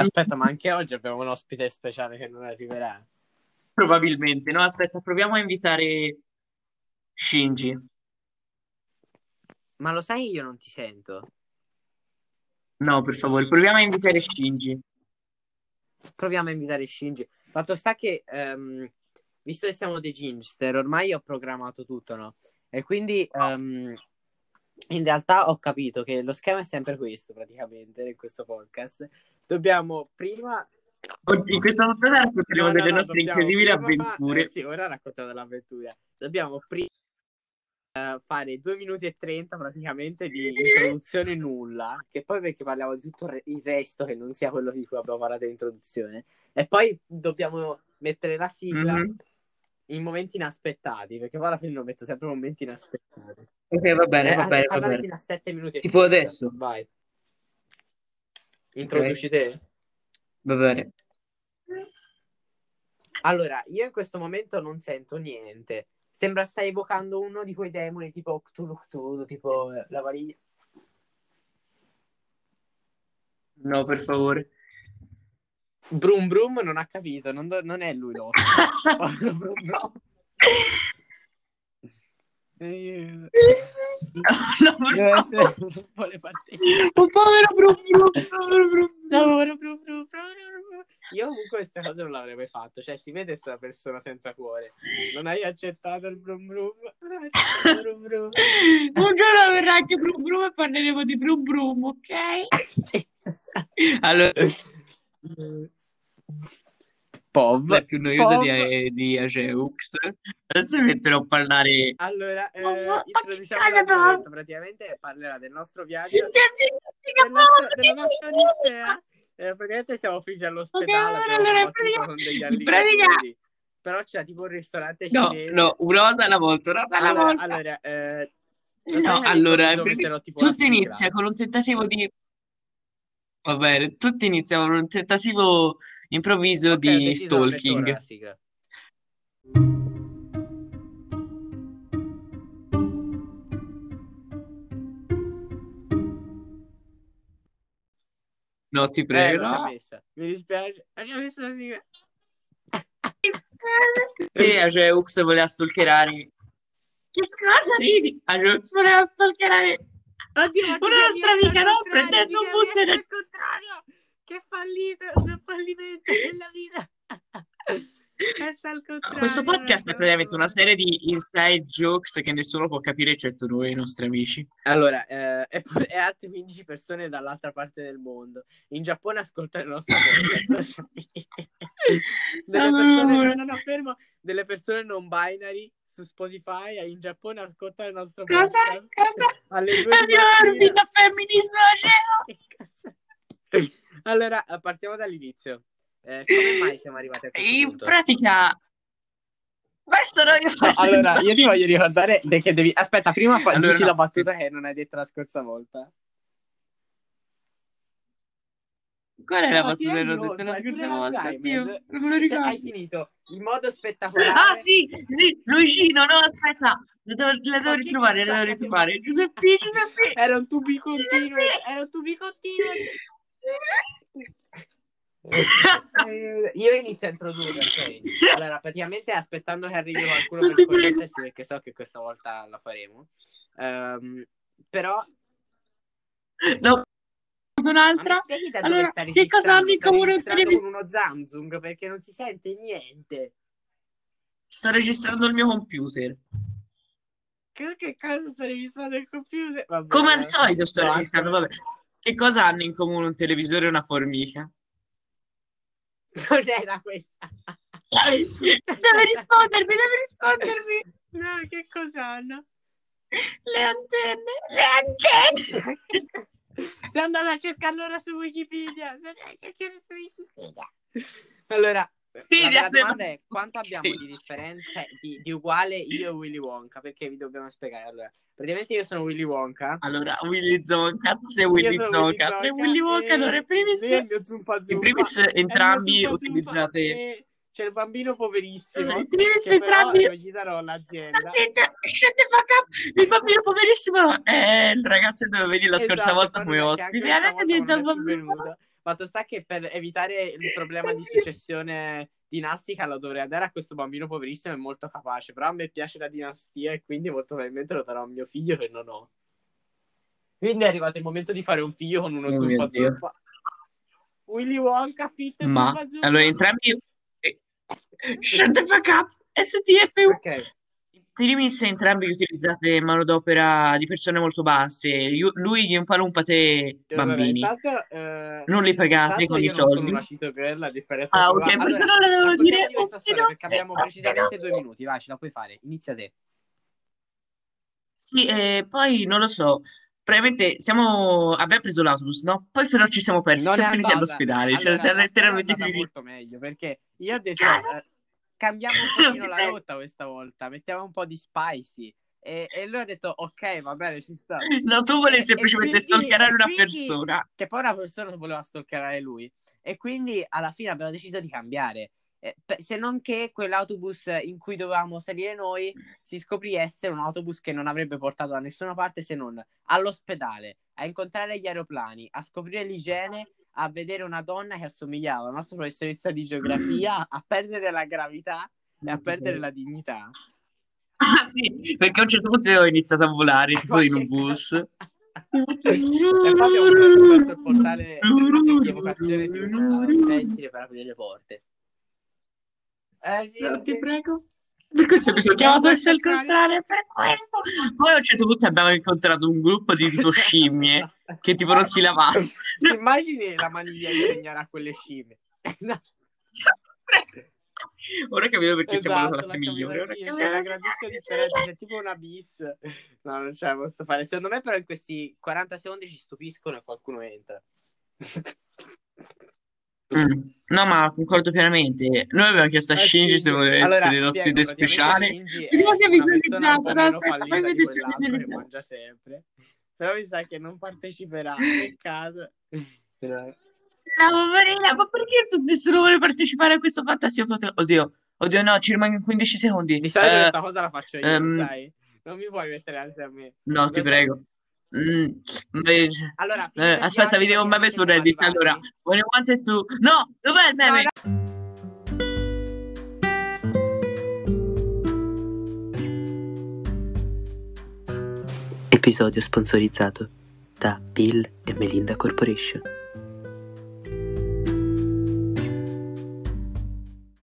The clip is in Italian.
Aspetta, ma anche oggi abbiamo un ospite speciale che non arriverà. Probabilmente, no? Aspetta, proviamo a invitare Shinji. Ma lo sai, io non ti sento. No, per favore, proviamo a invitare Shinji. Proviamo a invitare Shinji. Fatto sta che, ehm, visto che siamo dei Ginster, ormai ho programmato tutto, no? E quindi, ehm, in realtà ho capito che lo schema è sempre questo, praticamente, in questo podcast. Dobbiamo prima... In questa puntata racconteremo No, no, delle no, nostre dobbiamo incredibili avventure. eh, sì, ora raccontiamo l'avventura. Dobbiamo prima eh, fare 2 minuti e 30 praticamente di introduzione nulla, che poi perché parliamo di tutto il resto che non sia quello di cui abbiamo parlato in introduzione. E poi dobbiamo mettere la sigla Mhm. In momenti inaspettati, perché poi alla fine lo metto sempre in momenti inaspettati. Ok, va bene, Eh, va bene, bene. fino a 7 minuti Tipo 30. adesso? Vai. Introduci te? Va bene. Allora, io in questo momento non sento niente. Sembra stai evocando uno di quei demoni tipo Cthulhu Cthulhu, tipo eh, la valiglia. No, per favore. Brum Brum non ha capito, non, do- non è lui lo. Povero Brum Brum. Eh, No, un po' le povero Brum Brum, povero Brum Brum. Povero Brum Brum, povero Brum. Io comunque queste cose non l'avrei mai fatto, cioè si vede questa persona senza cuore. Non hai accettato il Brum Brum. Brum Brum. Un giorno verrà anche Brum Brum e parleremo di Brum Brum, ok? Sì. Allora, Pov. la più noiosa Pov. di, di Ageux. Adesso mi metterò a parlare. Allora, eh, che introduciamo? Praticamente parlerà del nostro viaggio, Che significa del nostro, Pov? della nostra odissea. Eh, praticamente siamo finiti all'ospedale, Ok, abbiamo allora, pratica- con degli in pratica-. Però c'era tipo un ristorante No, cinese. no, una cosa alla volta, una cosa alla Allora, volta. allora, eh, No, allora, perché tutto inizia con un tentativo di... Va bene, tutto inizia con un tentativo improvviso Ok, ho di stalking. No, ti Eh, prego, messa. Mi dispiace. Già messo la sigla. Che Ageux voleva stalkerare... Che cosa ridi? Ageux voleva stalkerare... Oddio, Una nostra amica, no? Prendendo un bus ed- al contrario. Che fallito, un fallimento nella vita. È al. Questo podcast è praticamente una serie di inside jokes che nessuno può capire eccetto noi, i nostri amici. Allora, eh, e, e altre 15 persone dall'altra parte del mondo. In Giappone ascoltano il nostro podcast. delle persone, no, no, no, fermo. Delle persone non binary su Spotify e in Giappone ascoltano il nostro Cosa? podcast. Cosa? Alle due Abbiamo mattina. il femminismo! Che? Allora, partiamo dall'inizio. Eh, come mai siamo arrivati a questo In punto? pratica, questo non io No, allora, io ti voglio ricordare che devi... Aspetta, prima fa... Allora, dici no, la battuta che non hai detto la scorsa volta. Qual è la ti battuta che rendi ho detto la scorsa volta? Dio, non me lo ricordo. Hai finito in modo spettacolare. Ah, sì, sì, Luigino, no, aspetta, la devo, la devo ritrovare, la devo ritrovare. Giuseppe, Giuseppe. Era un tubi continuo. Era un tubi continuo. Eh, Io inizio a introdurre, ok? Allora, praticamente aspettando che arrivi qualcuno per connettersi, perché so che questa volta la faremo. Ehm, però, No, un'altra. Allora, sta che cosa hanno in? Sta comune un con uno Samsung perché non si sente niente. Sto registrando il mio computer. Che, che cosa sta registrando il computer? Vabbè, Come al solito sto No, registrando, vabbè. Che cosa hanno in comune un televisore e una formica? Non era questa. Deve rispondermi, deve rispondermi. No, che cos'hanno? Le antenne, le antenne. Sei andato a cercarlo ora su Wikipedia. Sei andato a cercarlo su Wikipedia. Allora, Sì, la abbiamo- domanda è quanto abbiamo di differenza, cioè di, di uguale io e Willy Wonka? Perché vi dobbiamo spiegare. Allora, praticamente io sono Willy Wonka. Allora, Willy Zonka, tu sei Willy Io Zonka, tre Willy Wonka, allora in primis, Zumpa Zumpa. in primis entrambi Zumpa utilizzate... e C'è il bambino poverissimo. In primis entrambi... non gli darò l'azienda. Zitta, shut the fuck up. Il bambino poverissimo è il ragazzo che doveva venire la scorsa Esatto, volta poi come ospite. Adesso diventa il non è Fatto sta che per evitare il problema di successione dinastica lo dovrei dare a questo bambino poverissimo e molto capace. Però a me piace la dinastia e quindi molto probabilmente lo darò a mio figlio che non ho. Quindi è arrivato il momento di fare un figlio con uno Oh zuppa zuppa. Willy Wonka, fit Ma zuppa zuppa. allora entrambi. Shut the fuck up! STFU! Ok. Dirimi se entrambi utilizzate manodopera di persone molto basse. Io- lui di un palumpa te Allora, bambini. intanto, eh, Non li pagate con i io non sono soldi. una cito girl, a differenza Ah, ok, questo Allora, non l'avevo raccontiamo dire. Upsi, storia perché abbiamo precisamente due minuti. Vai, ce la puoi fare. Inizia te. Sì, e poi non lo so. Probabilmente siamo... abbiamo preso l'autobus, no? Poi però ci siamo persi, Non siamo finiti all'ospedale, cioè Allora, siamo la storia è letteralmente finiti. molto meglio perché io ho detto? Cambiamo un Non pochino la rotta questa volta, mettiamo un po' di spicy. E, e lui ha detto ok, va bene, ci sta. No, tu volevi semplicemente quindi- stalkerare una quindi- persona. Che poi una persona voleva stalkerare lui. E quindi alla fine abbiamo deciso di cambiare. Eh, se non che quell'autobus in cui dovevamo salire noi si scoprì essere un autobus che non avrebbe portato da nessuna parte se non all'ospedale, a incontrare gli aeroplani, a scoprire l'igiene, a vedere una donna che assomigliava alla nostra professoressa di geografia, a perdere la gravità e a perdere la dignità. Ah, sì, perché a un certo punto io ho iniziato a volare, tipo in un bus. e poi abbiamo scoperto il portale di evocazione di un pensile per aprire le porte. Eh sì, No, ti prego. Per questo mi sono chiamato Esatto, essere il contrario, per questo. Poi a un certo punto abbiamo incontrato un gruppo di tipo scimmie che tipo non si lavavano. Immagini la maniglia insegnare a quelle scimmie? No, Ora capivo perché siamo la esatto, classe migliore. Ora capito c'è una grandissima differenza, c'è tipo una bis. No, non ce la posso fare. Secondo me però in questi 40 secondi ci stupiscono e qualcuno entra. Mm. No, ma concordo pienamente. Noi abbiamo chiesto a Eh Shinji se voleva allora, essere l'ospite speciale. Vediamo è se è visualizzato. No, aspetta, fallita fai di vedere se visualizzato. mangia sempre. Però mi sa che non parteciperà. Peccato. Però- No, poverina, ma perché tu nessuno vuole partecipare a questo fantasia? Oddio, oddio, no, ci rimangono 15 secondi. Di solito Eh, questa cosa la faccio io, lo sai? Non mi puoi mettere anche a me. no, ti prego. Mm, Allora, eh, aspetta, viaggio, vedevo un meme praticamente su Reddit. arrivati. Allora, when you wanted to... No, dov'è il meme? Episodio sponsorizzato da Bill e Melinda Corporation.